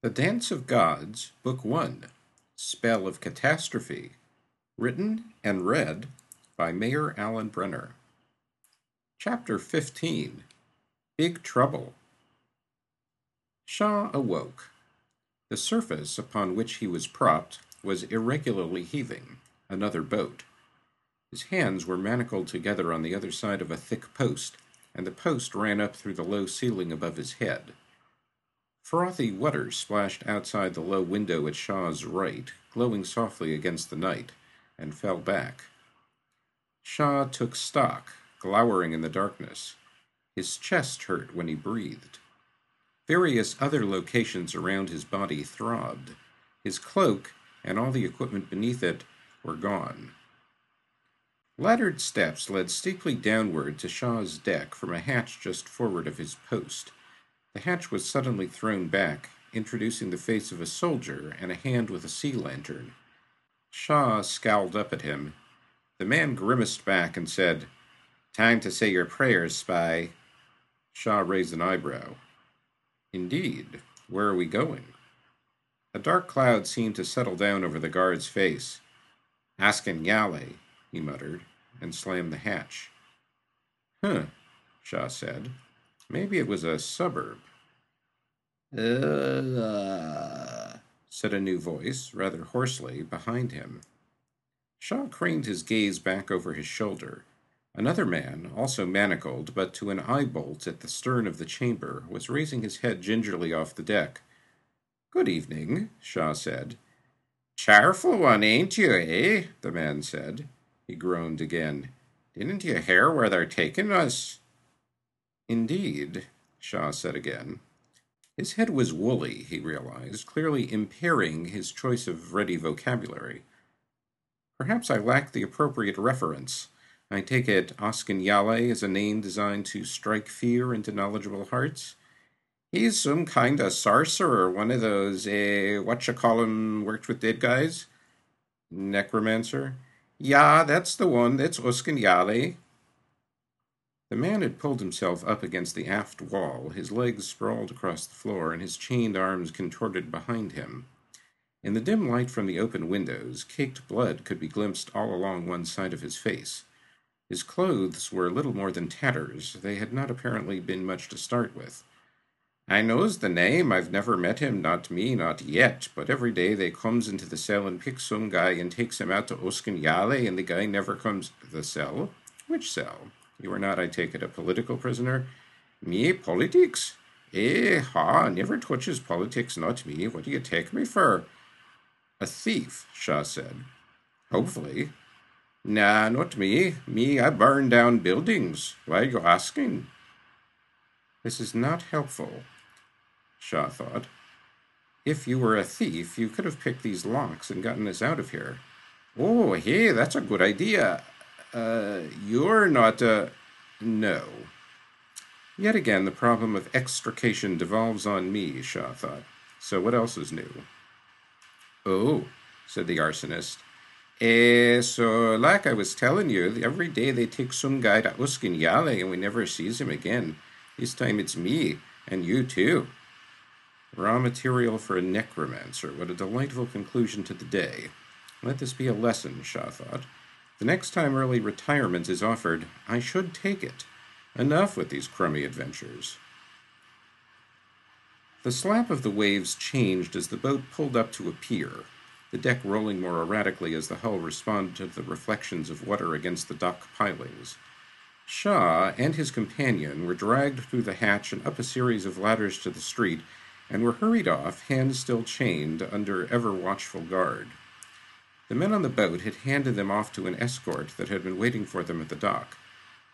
The Dance of Gods, Book 1 Spell of Catastrophe, written and read by Mayer Alan Brenner. Chapter 15 Big Trouble. Shaw awoke. The surface upon which he was propped was irregularly heaving, another boat. His hands were manacled together on the other side of a thick post, and the post ran up through the low ceiling above his head. Frothy water splashed outside the low window at Shaw's right, glowing softly against the night, and fell back. Shaw took stock, glowering in the darkness. His chest hurt when he breathed. Various other locations around his body throbbed. His cloak and all the equipment beneath it were gone. Laddered steps led steeply downward to Shaw's deck from a hatch just forward of his post. The hatch was suddenly thrown back, introducing the face of a soldier and a hand with a sea lantern. Shaw scowled up at him. The man grimaced back and said, Time to say your prayers, spy. Shaw raised an eyebrow. Indeed. Where are we going? A dark cloud seemed to settle down over the guard's face. Oskin Yale, he muttered, and slammed the hatch. Huh, Shaw said. Maybe it was a suburb. Uh, said a new voice, rather hoarsely, behind him. Shaw craned his gaze back over his shoulder. Another man, also manacled, but to an eye bolt at the stern of the chamber, was raising his head gingerly off the deck. Good evening, Shaw said. Charful one, ain't you, eh? the man said. He groaned again. Didn't you hear where they're taking us? Indeed, Shaw said again. His head was woolly, he realized, clearly impairing his choice of ready vocabulary. Perhaps I lack the appropriate reference. I take it Oskin Yale is a name designed to strike fear into knowledgeable hearts? He's some kind of sorcerer, one of those, eh, whatcha call 'em, worked with dead guys? Necromancer? Yeah, that's the one. That's Oskin Yale. The man had pulled himself up against the aft wall, his legs sprawled across the floor, and his chained arms contorted behind him. In the dim light from the open windows, caked blood could be glimpsed all along one side of his face. His clothes were little more than tatters. They had not apparently been much to start with. I knows the name. I've never met him, not me, not yet. But every day they comes into the cell and picks some guy and takes him out to Oskin Yale, and the guy never comes to the cell. Which cell? You are not, I take it, a political prisoner? Me, politics? Eh, ha, never touches politics, not me. What do you take me for? A thief, Shaw said. Hopefully. Nah, not me. Me, I burn down buildings. Why are you asking? This is not helpful, Shaw thought. If you were a thief, you could have picked these locks and gotten us out of here. Oh, hey, that's a good idea. Uh, you're not a. No. Yet again, the problem of extrication devolves on me, Shaw thought. So what else is new? Oh, said the arsonist. Eh, so like I was telling you, every day they take some guy to Oskin Yale and we never sees him again. This time it's me, and you too. Raw material for a necromancer. What a delightful conclusion to the day. Let this be a lesson, Shaw thought. The next time early retirement is offered, I should take it. Enough with these crummy adventures. The slap of the waves changed as the boat pulled up to a pier, the deck rolling more erratically as the hull responded to the reflections of water against the dock pilings. Shaw and his companion were dragged through the hatch and up a series of ladders to the street, and were hurried off, hands still chained, under ever watchful guard. The men on the boat had handed them off to an escort that had been waiting for them at the dock.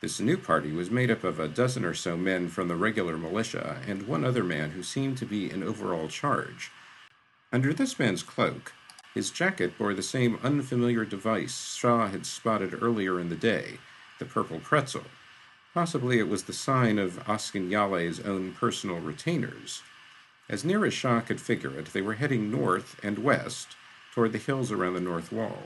This new party was made up of a dozen or so men from the regular militia and one other man who seemed to be in overall charge. Under this man's cloak, his jacket bore the same unfamiliar device Shaw had spotted earlier in the day, the purple pretzel. Possibly it was the sign of Oskin Yale's own personal retainers. As near as Shaw could figure it, they were heading north and west toward the hills around the north wall.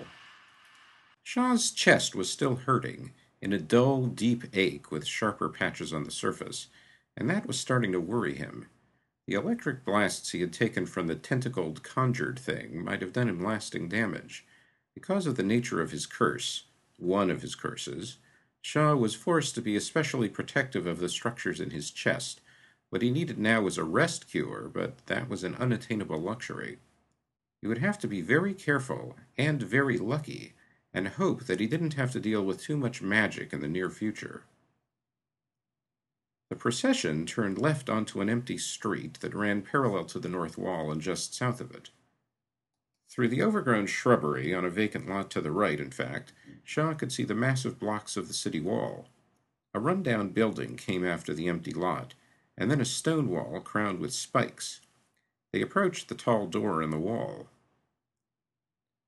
Shaw's chest was still hurting, in a dull, deep ache with sharper patches on the surface, and that was starting to worry him. The electric blasts he had taken from the tentacled conjured thing might have done him lasting damage. Because of the nature of his curse, one of his curses, Shaw was forced to be especially protective of the structures in his chest. What he needed now was a rest cure, but that was an unattainable luxury. He would have to be very careful and very lucky and hope that he didn't have to deal with too much magic in the near future. The procession turned left onto an empty street that ran parallel to the north wall and just south of it. Through the overgrown shrubbery, on a vacant lot to the right, in fact, Shaw could see the massive blocks of the city wall. A rundown building came after the empty lot, and then a stone wall crowned with spikes. They approached the tall door in the wall.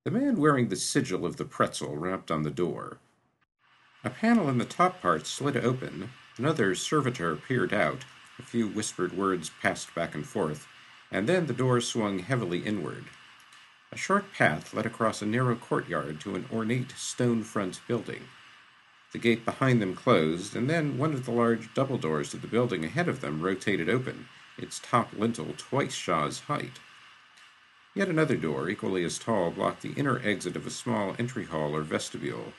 The man wearing the sigil of the pretzel rapped on the door. A panel in the top part slid open, Another servitor peered out. A few whispered words passed back and forth, and then the door swung heavily inward. A short path led across a narrow courtyard to an ornate stone front building. The gate behind them closed, and then one of the large double doors to the building ahead of them rotated open, its top lintel twice Shaw's height. Yet another door, equally as tall, blocked the inner exit of a small entry hall or vestibule.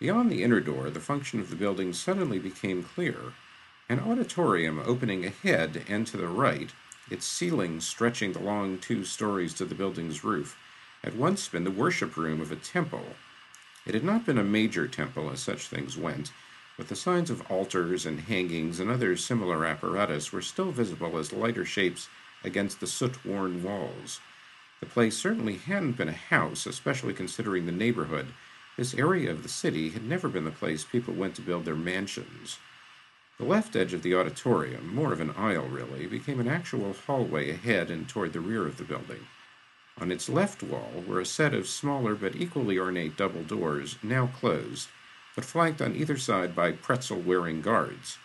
Beyond the inner door, the function of the building suddenly became clear. An auditorium opening ahead and to the right, its ceiling stretching the long two stories to the building's roof, had once been the worship room of a temple. It had not been a major temple, as such things went, but the signs of altars and hangings and other similar apparatus were still visible as lighter shapes against the soot worn walls. The place certainly hadn't been a house, especially considering the neighborhood this area of the city had never been the place people went to build their mansions. The left edge of the auditorium, more of an aisle really, became an actual hallway ahead and toward the rear of the building. On its left wall were a set of smaller but equally ornate double doors, now closed, but flanked on either side by pretzel wearing guards.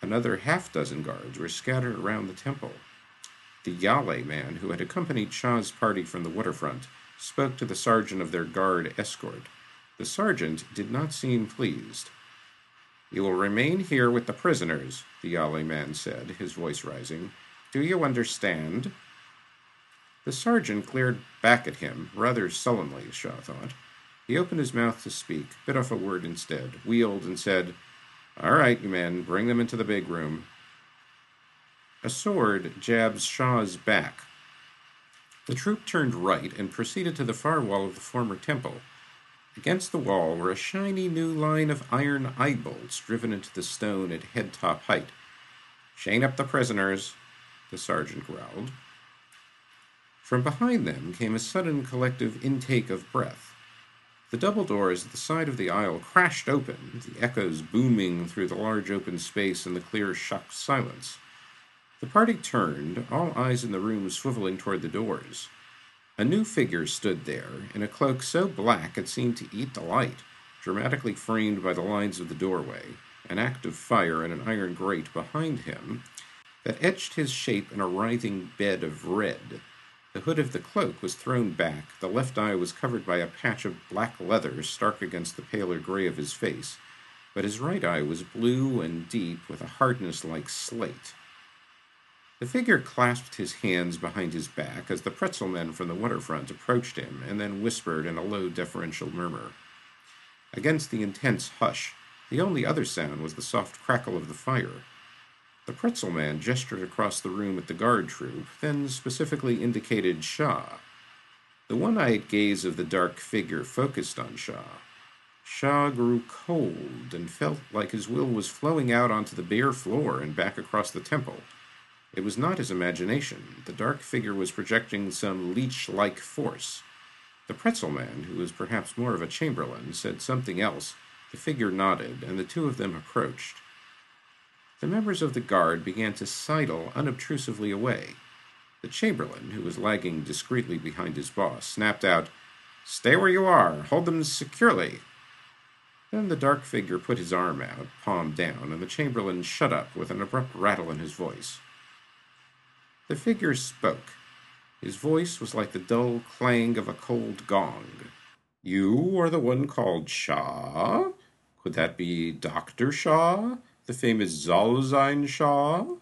Another half dozen guards were scattered around the temple. The Yale man who had accompanied Shaw's party from the waterfront spoke to the sergeant of their guard escort. The sergeant did not seem pleased. You will remain here with the prisoners, the Yale man said, his voice rising. Do you understand? The sergeant glared back at him, rather sullenly, Shaw thought. He opened his mouth to speak, bit off a word instead, wheeled, and said, All right, you men, bring them into the big room. A sword jabs Shaw's back. The troop turned right and proceeded to the far wall of the former temple. Against the wall were a shiny new line of iron eye bolts driven into the stone at head top height. Chain up the prisoners, the sergeant growled. From behind them came a sudden collective intake of breath. The double doors at the side of the aisle crashed open, the echoes booming through the large open space in the clear, shocked silence. The party turned, all eyes in the room swiveling toward the doors. A new figure stood there, in a cloak so black it seemed to eat the light, dramatically framed by the lines of the doorway, an active fire in an iron grate behind him that etched his shape in a writhing bed of red. The hood of the cloak was thrown back, the left eye was covered by a patch of black leather stark against the paler gray of his face, but his right eye was blue and deep with a hardness like slate. The figure clasped his hands behind his back as the pretzel men from the waterfront approached him and then whispered in a low, deferential murmur. Against the intense hush, the only other sound was the soft crackle of the fire. The pretzel man gestured across the room at the guard troop, then specifically indicated Shaw. The one eyed gaze of the dark figure focused on Shaw. Shaw grew cold and felt like his will was flowing out onto the bare floor and back across the temple. It was not his imagination. The dark figure was projecting some leech like force. The pretzel man, who was perhaps more of a chamberlain, said something else. The figure nodded, and the two of them approached. The members of the guard began to sidle unobtrusively away. The chamberlain, who was lagging discreetly behind his boss, snapped out, Stay where you are. Hold them securely. Then the dark figure put his arm out, palm down, and the chamberlain shut up with an abrupt rattle in his voice. The figure spoke. His voice was like the dull clang of a cold gong. You are the one called Shaw? Could that be Dr. Shaw, the famous Zalzine Shaw.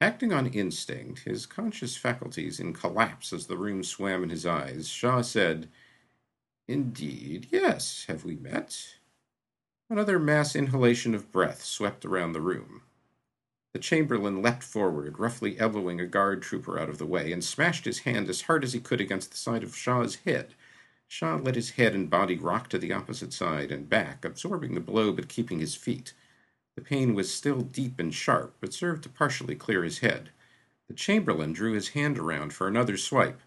Acting on instinct, his conscious faculties in collapse as the room swam in his eyes, Shaw said, Indeed, yes. Have we met? Another mass inhalation of breath swept around the room. The chamberlain leapt forward, roughly elbowing a guard trooper out of the way, and smashed his hand as hard as he could against the side of Shaw's head. Shaw let his head and body rock to the opposite side and back, absorbing the blow but keeping his feet. The pain was still deep and sharp, but served to partially clear his head. The chamberlain drew his hand around for another swipe.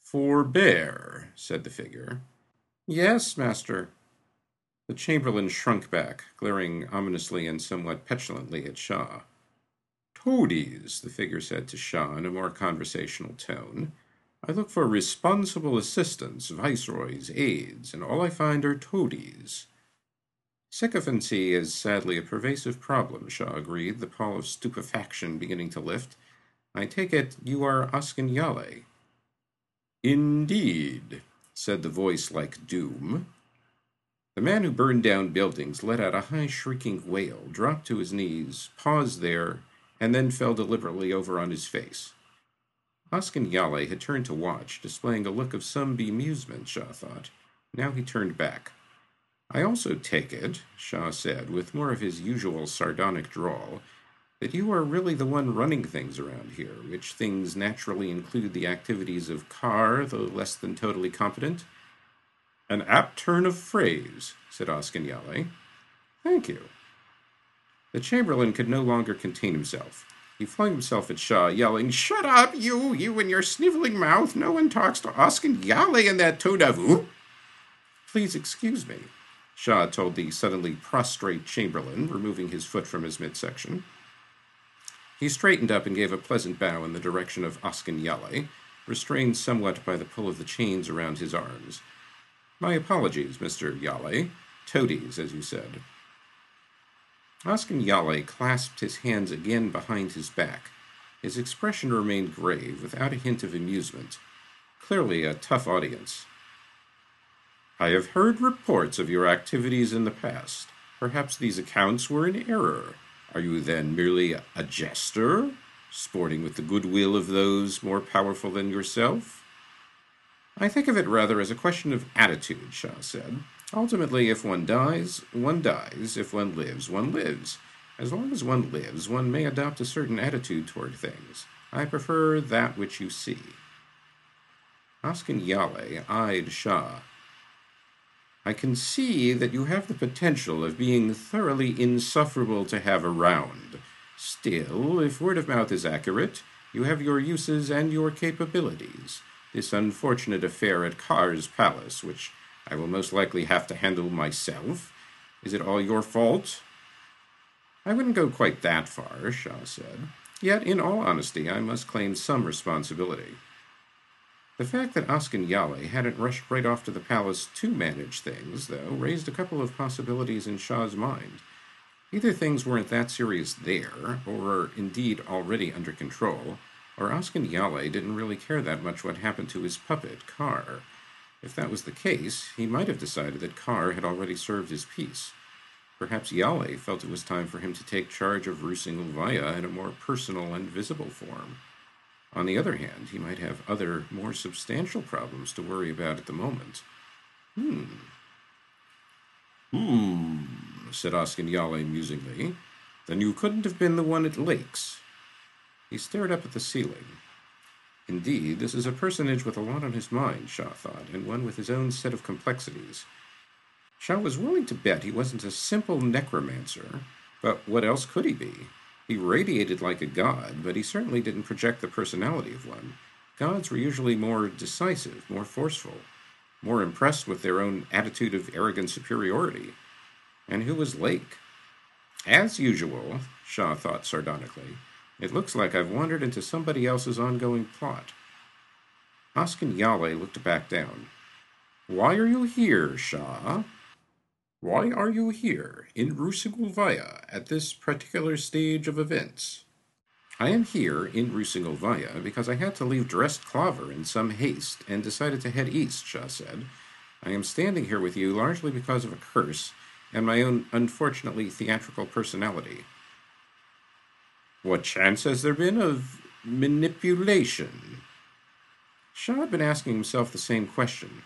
Forbear, said the figure. Yes, master. The chamberlain shrunk back, glaring ominously and somewhat petulantly at Shaw. Toadies, the figure said to Shaw in a more conversational tone. I look for responsible assistants, viceroys, aides, and all I find are toadies. Sycophancy is sadly a pervasive problem, Shaw agreed, the pall of stupefaction beginning to lift. I take it you are Oskin Yale. Indeed, said the voice like doom. The man who burned down buildings let out a high shrieking wail, dropped to his knees, paused there, and then fell deliberately over on his face. Oskin Yale had turned to watch, displaying a look of some bemusement, Shaw thought. Now he turned back. I also take it, Shaw said, with more of his usual sardonic drawl, that you are really the one running things around here, which things naturally include the activities of Carr, though less than totally competent. An apt turn of phrase, said Oskin Yale. Thank you. The chamberlain could no longer contain himself. He flung himself at Shaw, yelling, Shut up, you, you and your sniveling mouth. No one talks to Oskin Yale in that tone of ooh. Please excuse me, Shaw told the suddenly prostrate chamberlain, removing his foot from his midsection. He straightened up and gave a pleasant bow in the direction of Oskin Yale, restrained somewhat by the pull of the chains around his arms. My apologies, Mr. Yale. Toadies, as you said. Oskin Yale clasped his hands again behind his back. His expression remained grave, without a hint of amusement. Clearly a tough audience. I have heard reports of your activities in the past. Perhaps these accounts were in error. Are you then merely a jester, sporting with the goodwill of those more powerful than yourself? I think of it rather as a question of attitude, Shaw said. Ultimately, if one dies, one dies. If one lives, one lives. As long as one lives, one may adopt a certain attitude toward things. I prefer that which you see. Oskin Yale eyed Shaw I can see that you have the potential of being thoroughly insufferable to have around. Still, if word of mouth is accurate, you have your uses and your capabilities. This unfortunate affair at Carr's Palace, which I will most likely have to handle myself, is it all your fault? I wouldn't go quite that far, Shaw said. Yet, in all honesty, I must claim some responsibility. The fact that Oskin hadn't rushed right off to the palace to manage things, though, raised a couple of possibilities in Shaw's mind. Either things weren't that serious there, or were indeed already under control, or Oskin Yale didn't really care that much what happened to his puppet, Carr. If that was the case, he might have decided that Carr had already served his peace. Perhaps Yale felt it was time for him to take charge of Rusingulvaya in a more personal and visible form. On the other hand, he might have other, more substantial problems to worry about at the moment. Hmm. Hmm, said Oskin Yale musingly. Then you couldn't have been the one at Lakes. He stared up at the ceiling. Indeed, this is a personage with a lot on his mind, Shaw thought, and one with his own set of complexities. Shaw was willing to bet he wasn't a simple necromancer, but what else could he be? He radiated like a god, but he certainly didn't project the personality of one. Gods were usually more decisive, more forceful, more impressed with their own attitude of arrogant superiority. And who was Lake? As usual, Shaw thought sardonically, it looks like I've wandered into somebody else's ongoing plot. Oskin Yale looked back down. Why are you here, Shaw? Why are you here, in Rusingulvaya, at this particular stage of events? I am here in Rusingulvaya because I had to leave Drest Clover in some haste and decided to head east, Shaw said. I am standing here with you largely because of a curse and my own unfortunately theatrical personality. What chance has there been of manipulation? Shaw had been asking himself the same question.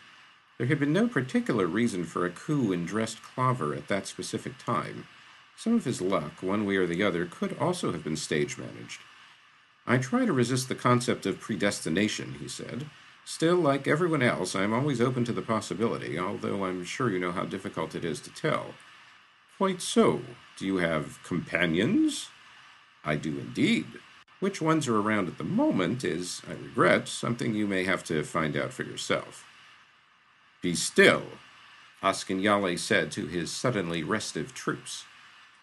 There had been no particular reason for a coup in Drest Clover at that specific time. Some of his luck, one way or the other, could also have been stage managed. I try to resist the concept of predestination, he said. Still, like everyone else, I am always open to the possibility, although I'm sure you know how difficult it is to tell. Quite so. Do you have companions? I do indeed. Which ones are around at the moment is, I regret, something you may have to find out for yourself. Be still, Oskin Yale said to his suddenly restive troops.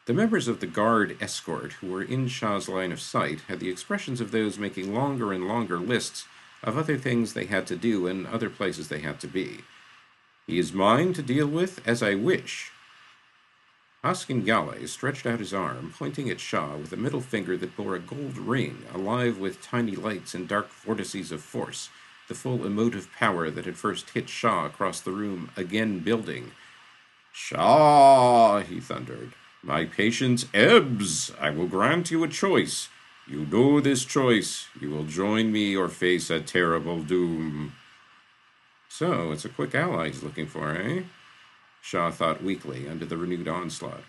The members of the guard escort who were in Shaw's line of sight had the expressions of those making longer and longer lists of other things they had to do and other places they had to be. He is mine to deal with as I wish. Oskin Yale stretched out his arm, pointing at Shaw with a middle finger that bore a gold ring, alive with tiny lights and dark vortices of force, the full emotive power that had first hit Shaw across the room, again building. Shaw, he thundered, my patience ebbs. I will grant you a choice. You know this choice. You will join me or face a terrible doom. So, it's a quick ally he's looking for, eh? Shaw thought weakly under the renewed onslaught.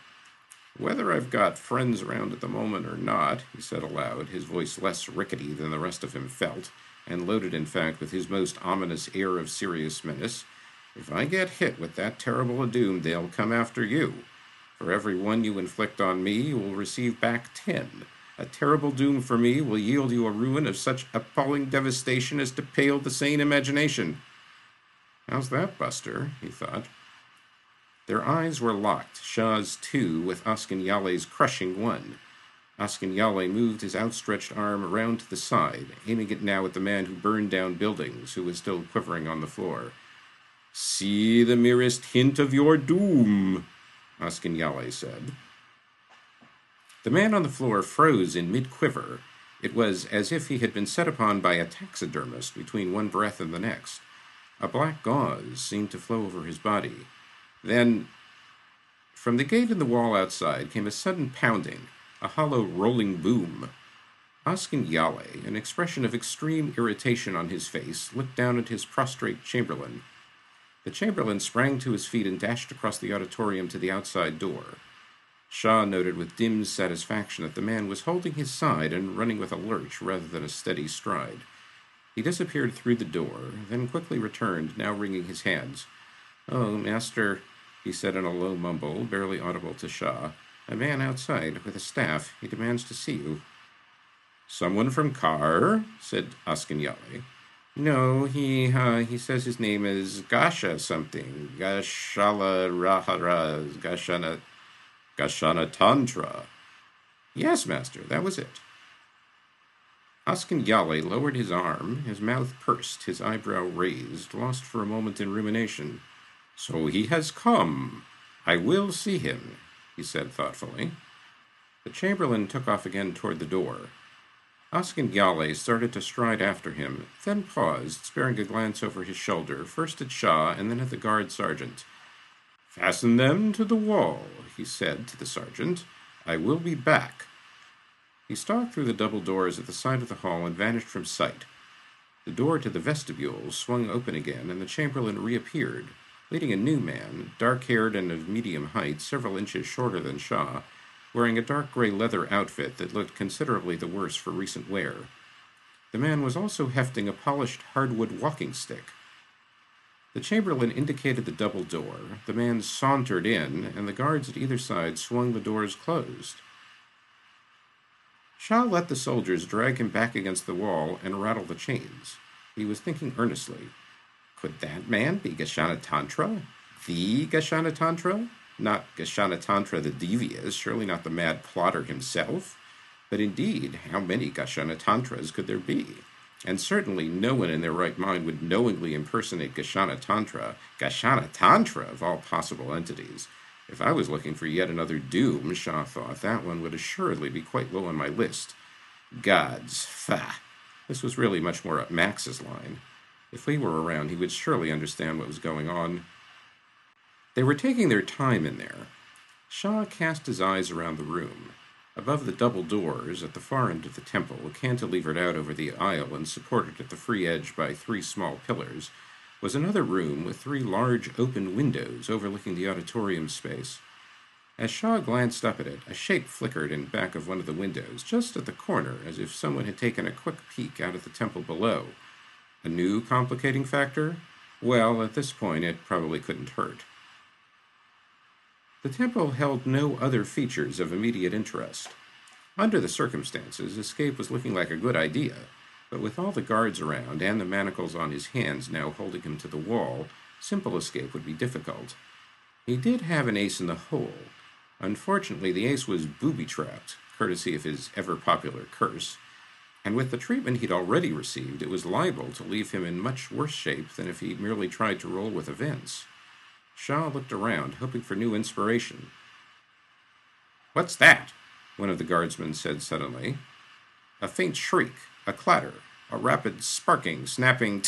Whether I've got friends around at the moment or not, he said aloud, his voice less rickety than the rest of him felt, and loaded, in fact, with his most ominous air of serious menace, if I get hit with that terrible a doom, they'll come after you. For every one you inflict on me, you will receive back ten. A terrible doom for me will yield you a ruin of such appalling devastation as to pale the sane imagination. How's that, Buster? he thought. Their eyes were locked, Shaw's too, with Oskin Yale's crushing one. Oskin Yale moved his outstretched arm around to the side, aiming it now at the man who burned down buildings, who was still quivering on the floor. See the merest hint of your doom, Oskin Yale said. The man on the floor froze in mid quiver. It was as if he had been set upon by a taxidermist between one breath and the next. A black gauze seemed to flow over his body. Then, from the gate in the wall outside came a sudden pounding, a hollow rolling boom. Oskin Yale, an expression of extreme irritation on his face, looked down at his prostrate chamberlain. The chamberlain sprang to his feet and dashed across the auditorium to the outside door. Shaw noted with dim satisfaction that the man was holding his side and running with a lurch rather than a steady stride. He disappeared through the door, then quickly returned, now wringing his hands. Oh, master, he said in a low mumble, barely audible to Shaw. A man outside, with a staff. He demands to see you. Someone from Carr? said Oskin Yale. No, he uh, he says his name is Gasha something. Gashala Rahara Gashana Gashana Tantra. Yes, master, that was it. Oskin Yale lowered his arm, his mouth pursed, his eyebrow raised, lost for a moment in rumination. So he has come. I will see him, he said thoughtfully. The chamberlain took off again toward the door. Oskin Yale started to stride after him, then paused, sparing a glance over his shoulder, first at Shaw and then at the guard sergeant. Fasten them to the wall, he said to the sergeant. I will be back. He stalked through the double doors at the side of the hall and vanished from sight. The door to the vestibule swung open again, and the chamberlain reappeared, leading a new man, dark haired and of medium height, several inches shorter than Shaw, wearing a dark gray leather outfit that looked considerably the worse for recent wear. The man was also hefting a polished hardwood walking stick. The chamberlain indicated the double door. The man sauntered in, and the guards at either side swung the doors closed. Shaw let the soldiers drag him back against the wall and rattle the chains. He was thinking earnestly. Could that man be Gashana Tantra? The Gashana Tantra? Not Gashana Tantra the devious, surely not the mad plotter himself. But indeed, how many Gashana Tantras could there be? And certainly no one in their right mind would knowingly impersonate Gashana Tantra, Gashana Tantra of all possible entities. If I was looking for yet another doom, Shaw thought, that one would assuredly be quite low on my list. Gods, fa! This was really much more up Max's line. If he were around, he would surely understand what was going on. They were taking their time in there. Shaw cast his eyes around the room. Above the double doors at the far end of the temple, cantilevered out over the aisle and supported at the free edge by three small pillars, was another room with three large open windows overlooking the auditorium space. As Shaw glanced up at it, a shape flickered in back of one of the windows, just at the corner, as if someone had taken a quick peek out of the temple below. A new complicating factor? Well, at this point, it probably couldn't hurt. The temple held no other features of immediate interest. Under the circumstances, escape was looking like a good idea, but with all the guards around and the manacles on his hands now holding him to the wall, simple escape would be difficult. He did have an ace in the hole. Unfortunately, the ace was booby trapped, courtesy of his ever popular curse, and with the treatment he'd already received, it was liable to leave him in much worse shape than if he'd merely tried to roll with events. Shaw looked around, hoping for new inspiration. What's that? one of the guardsmen said suddenly. A faint shriek, a clatter, a rapid sparking, snapping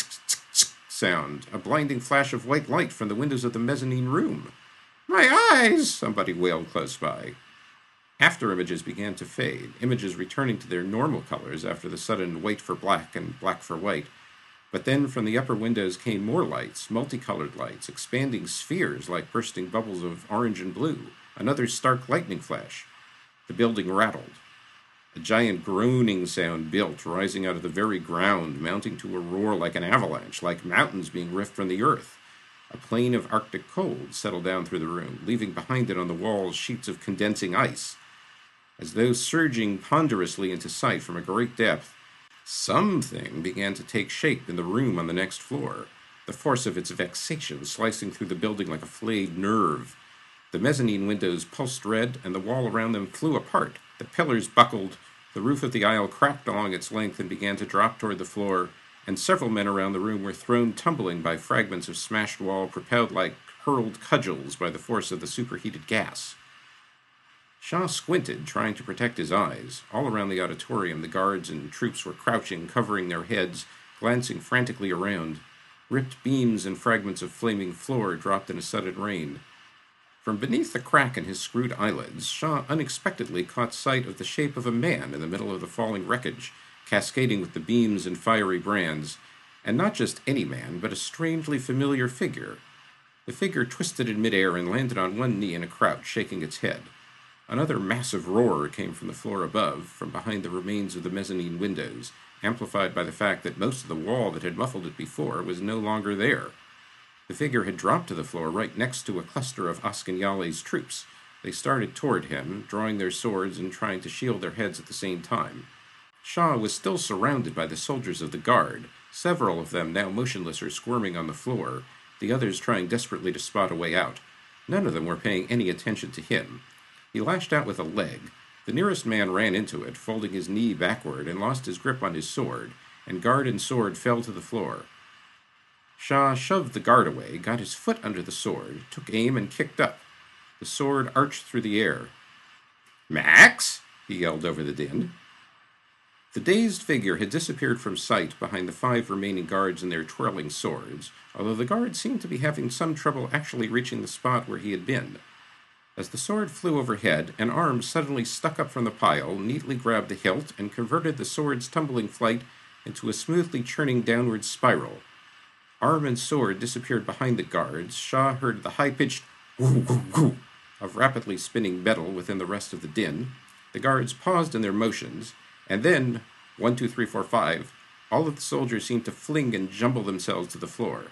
sound, a blinding flash of white light from the windows of the mezzanine room. My eyes! somebody wailed close by. After images began to fade, images returning to their normal colors after the sudden white for black and black for white, but then from the upper windows came more lights, multicolored lights, expanding spheres like bursting bubbles of orange and blue, another stark lightning flash. The building rattled. A giant groaning sound built, rising out of the very ground, mounting to a roar like an avalanche, like mountains being rift from the earth. A plain of arctic cold settled down through the room, leaving behind it on the walls sheets of condensing ice. As though surging ponderously into sight from a great depth, Something began to take shape in the room on the next floor, the force of its vexation slicing through the building like a flayed nerve. The mezzanine windows pulsed red, and the wall around them flew apart. The pillars buckled, the roof of the aisle cracked along its length and began to drop toward the floor, and several men around the room were thrown tumbling by fragments of smashed wall propelled like hurled cudgels by the force of the superheated gas. Shaw squinted, trying to protect his eyes. All around the auditorium, the guards and troops were crouching, covering their heads, glancing frantically around. Ripped beams and fragments of flaming floor dropped in a sudden rain. From beneath the crack in his screwed eyelids, Shaw unexpectedly caught sight of the shape of a man in the middle of the falling wreckage, cascading with the beams and fiery brands, and not just any man, but a strangely familiar figure. The figure twisted in midair and landed on one knee in a crouch, shaking its head. Another massive roar came from the floor above, from behind the remains of the mezzanine windows, amplified by the fact that most of the wall that had muffled it before was no longer there. The figure had dropped to the floor right next to a cluster of Oskin troops. They started toward him, drawing their swords and trying to shield their heads at the same time. Shaw was still surrounded by the soldiers of the guard, several of them now motionless or squirming on the floor, the others trying desperately to spot a way out. None of them were paying any attention to him. He lashed out with a leg. The nearest man ran into it, folding his knee backward, and lost his grip on his sword, and guard and sword fell to the floor. Shaw shoved the guard away, got his foot under the sword, took aim, and kicked up. The sword arched through the air. Max! he yelled over the din. The dazed figure had disappeared from sight behind the five remaining guards and their twirling swords, although the guards seemed to be having some trouble actually reaching the spot where he had been. As the sword flew overhead, an arm suddenly stuck up from the pile, neatly grabbed the hilt, and converted the sword's tumbling flight into a smoothly churning downward spiral. Arm and sword disappeared behind the guards. Shaw heard the high pitched whoo whoo whoo of rapidly spinning metal within the rest of the din. The guards paused in their motions, and then, one, two, three, four, five, all of the soldiers seemed to fling and jumble themselves to the floor.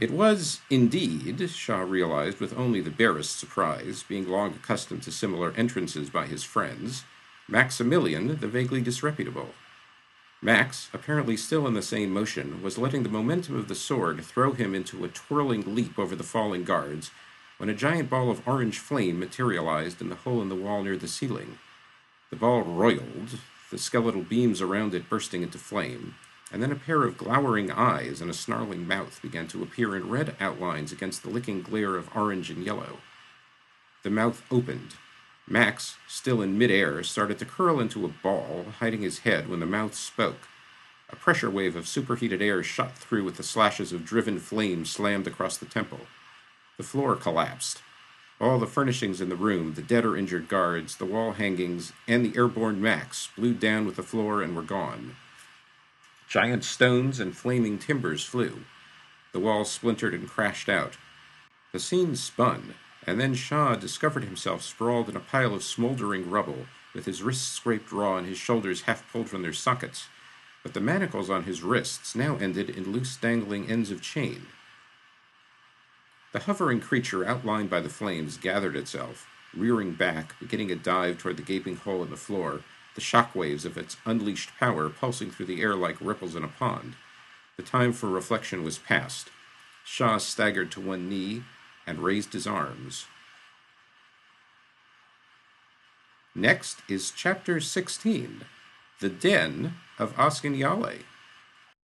It was, indeed, Shaw realized with only the barest surprise, being long accustomed to similar entrances by his friends, Maximilian the vaguely disreputable. Max, apparently still in the same motion, was letting the momentum of the sword throw him into a twirling leap over the falling guards when a giant ball of orange flame materialized in the hole in the wall near the ceiling. The ball roiled, the skeletal beams around it bursting into flame, and then a pair of glowering eyes and a snarling mouth began to appear in red outlines against the licking glare of orange and yellow. The mouth opened. Max, still in midair, started to curl into a ball, hiding his head when the mouth spoke. A pressure wave of superheated air shot through with the slashes of driven flame slammed across the temple. The floor collapsed. All the furnishings in the room, the dead or injured guards, the wall hangings, and the airborne Max blew down with the floor and were gone. Giant stones and flaming timbers flew. The walls splintered and crashed out. The scene spun, and then Shaw discovered himself sprawled in a pile of smoldering rubble, with his wrists scraped raw and his shoulders half pulled from their sockets. But the manacles on his wrists now ended in loose dangling ends of chain. The hovering creature outlined by the flames gathered itself, rearing back, beginning a dive toward the gaping hole in the floor, the shock waves of its unleashed power pulsing through the air like ripples in a pond. The time for reflection was past. Shaw staggered to one knee and raised his arms. Next is Chapter 16 The Den of Oskin Yale.